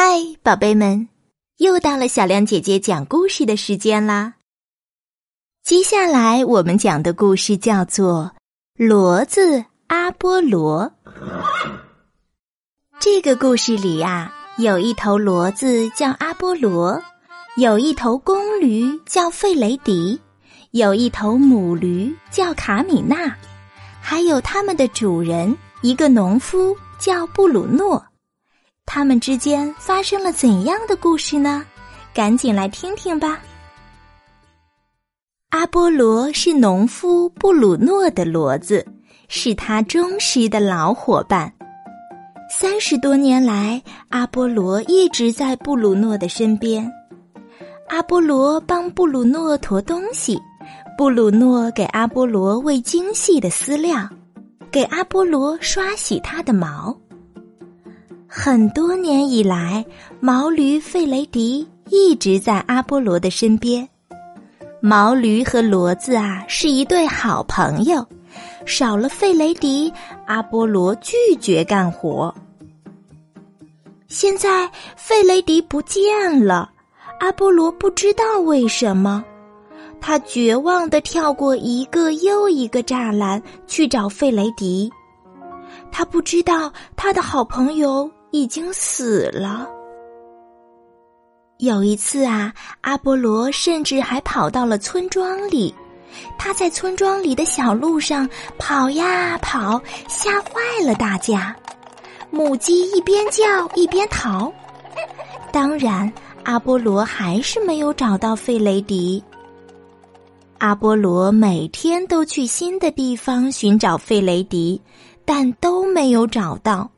嗨，宝贝们，又到了小亮姐姐讲故事的时间啦！接下来我们讲的故事叫做《骡子阿波罗》。这个故事里呀，有一头骡子叫阿波罗，有一头公驴叫费雷迪，有一头母驴叫卡米娜，还有他们的主人一个农夫叫布鲁诺。他们之间发生了怎样的故事呢？赶紧来听听吧。阿波罗是农夫布鲁诺的骡子，是他忠实的老伙伴。三十多年来，阿波罗一直在布鲁诺的身边。阿波罗帮布鲁诺驮东西，布鲁诺给阿波罗喂精细的饲料，给阿波罗刷洗他的毛。很多年以来，毛驴费雷迪一直在阿波罗的身边。毛驴和骡子啊是一对好朋友，少了费雷迪，阿波罗拒绝干活。现在费雷迪不见了，阿波罗不知道为什么，他绝望的跳过一个又一个栅栏去找费雷迪。他不知道他的好朋友。已经死了。有一次啊，阿波罗甚至还跑到了村庄里。他在村庄里的小路上跑呀跑，吓坏了大家。母鸡一边叫一边逃。当然，阿波罗还是没有找到费雷迪。阿波罗每天都去新的地方寻找费雷迪，但都没有找到。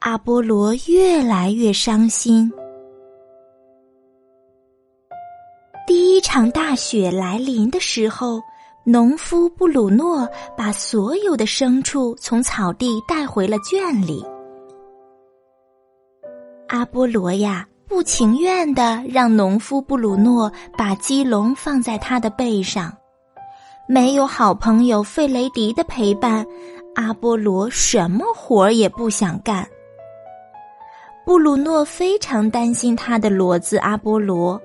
阿波罗越来越伤心。第一场大雪来临的时候，农夫布鲁诺把所有的牲畜从草地带回了圈里。阿波罗呀，不情愿的让农夫布鲁诺把鸡笼放在他的背上。没有好朋友费雷迪的陪伴，阿波罗什么活儿也不想干。布鲁诺非常担心他的骡子阿波罗。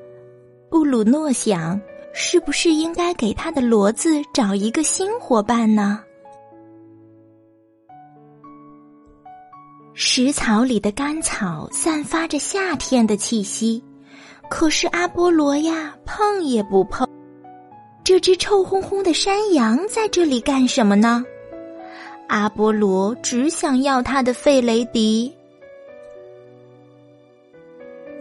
布鲁诺想，是不是应该给他的骡子找一个新伙伴呢？食草里的干草散发着夏天的气息，可是阿波罗呀，碰也不碰。这只臭烘烘的山羊在这里干什么呢？阿波罗只想要他的费雷迪。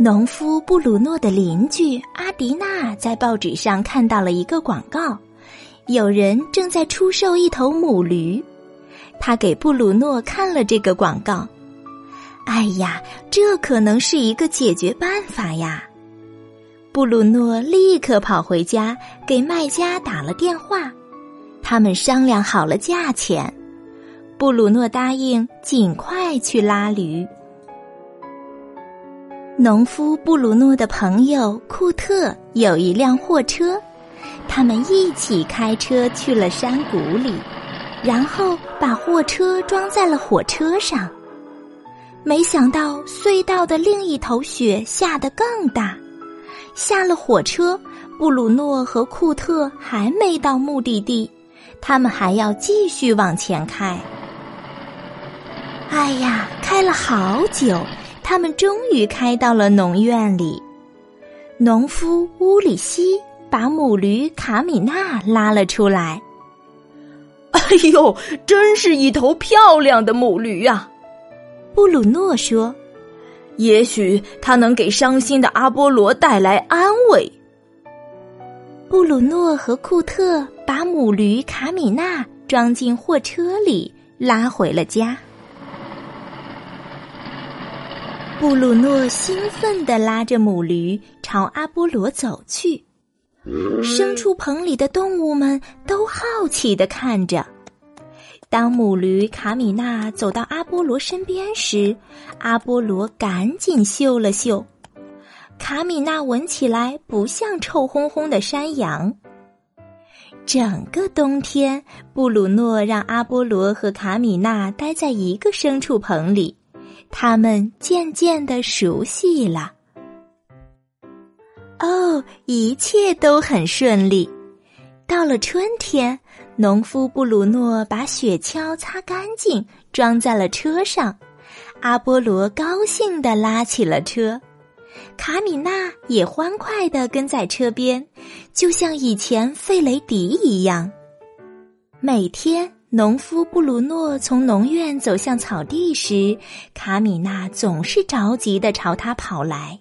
农夫布鲁诺的邻居阿迪娜在报纸上看到了一个广告，有人正在出售一头母驴。他给布鲁诺看了这个广告，哎呀，这可能是一个解决办法呀！布鲁诺立刻跑回家给卖家打了电话，他们商量好了价钱。布鲁诺答应尽快去拉驴。农夫布鲁诺的朋友库特有一辆货车，他们一起开车去了山谷里，然后把货车装在了火车上。没想到隧道的另一头雪下得更大，下了火车，布鲁诺和库特还没到目的地，他们还要继续往前开。哎呀，开了好久。他们终于开到了农院里，农夫乌里希把母驴卡米娜拉了出来。哎呦，真是一头漂亮的母驴呀！布鲁诺说：“也许它能给伤心的阿波罗带来安慰。”布鲁诺和库特把母驴卡米娜装进货车里，拉回了家。布鲁诺兴奋地拉着母驴朝阿波罗走去，牲畜棚里的动物们都好奇地看着。当母驴卡米娜走到阿波罗身边时，阿波罗赶紧嗅了嗅，卡米娜闻起来不像臭烘烘的山羊。整个冬天，布鲁诺让阿波罗和卡米娜待在一个牲畜棚里。他们渐渐的熟悉了。哦，一切都很顺利。到了春天，农夫布鲁诺把雪橇擦干净，装在了车上。阿波罗高兴地拉起了车，卡米娜也欢快地跟在车边，就像以前费雷迪一样。每天，农夫布鲁诺从农院走向草地时，卡米娜总是着急地朝他跑来，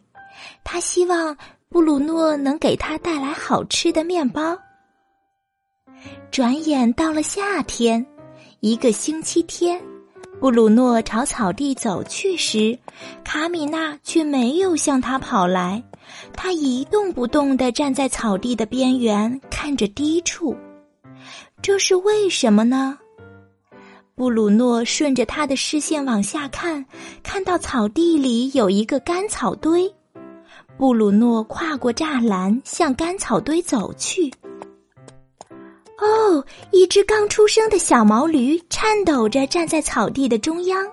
他希望布鲁诺能给他带来好吃的面包。转眼到了夏天，一个星期天。布鲁诺朝草地走去时，卡米娜却没有向他跑来。他一动不动地站在草地的边缘，看着低处。这是为什么呢？布鲁诺顺着他的视线往下看，看到草地里有一个干草堆。布鲁诺跨过栅栏，向干草堆走去。哦，一只刚出生的小毛驴颤抖着站在草地的中央。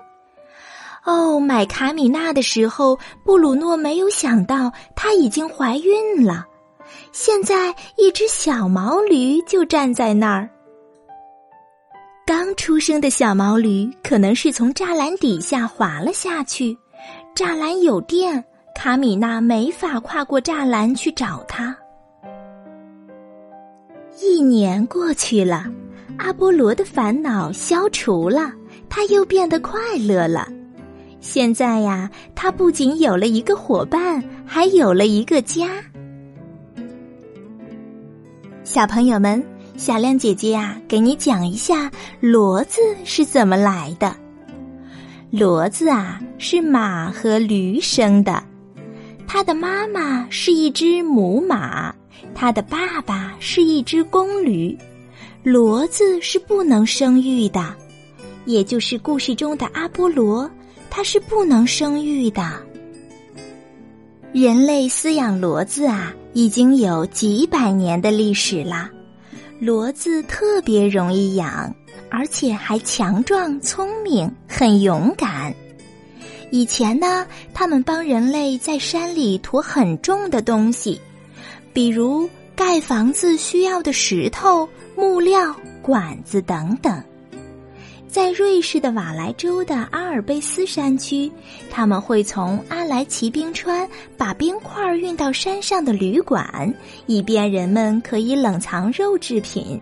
哦，买卡米娜的时候，布鲁诺没有想到她已经怀孕了。现在，一只小毛驴就站在那儿。出生的小毛驴可能是从栅栏底下滑了下去，栅栏有电，卡米娜没法跨过栅栏去找它。一年过去了，阿波罗的烦恼消除了，他又变得快乐了。现在呀，他不仅有了一个伙伴，还有了一个家。小朋友们，小亮姐姐呀，给你讲一下骡子是怎么来的。骡子啊，是马和驴生的，它的妈妈是一只母马。他的爸爸是一只公驴，骡子是不能生育的，也就是故事中的阿波罗，它是不能生育的。人类饲养骡子啊，已经有几百年的历史了。骡子特别容易养，而且还强壮、聪明、很勇敢。以前呢，他们帮人类在山里驮很重的东西。比如盖房子需要的石头、木料、管子等等，在瑞士的瓦莱州的阿尔卑斯山区，他们会从阿莱奇冰川把冰块运到山上的旅馆，以便人们可以冷藏肉制品。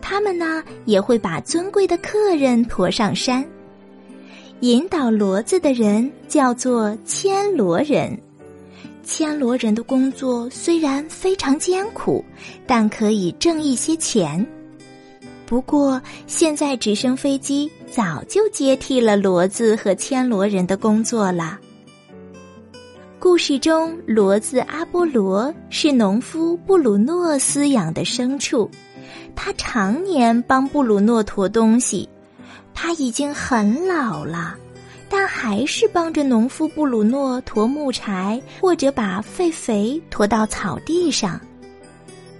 他们呢，也会把尊贵的客人驮上山。引导骡子的人叫做牵骡人。牵骡人的工作虽然非常艰苦，但可以挣一些钱。不过，现在直升飞机早就接替了骡子和牵骡人的工作了。故事中，骡子阿波罗是农夫布鲁诺饲养的牲畜，他常年帮布鲁诺驮东西，他已经很老了。但还是帮着农夫布鲁诺驮木柴，或者把废肥驮到草地上。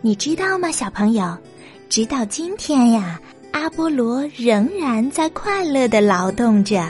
你知道吗，小朋友？直到今天呀，阿波罗仍然在快乐的劳动着。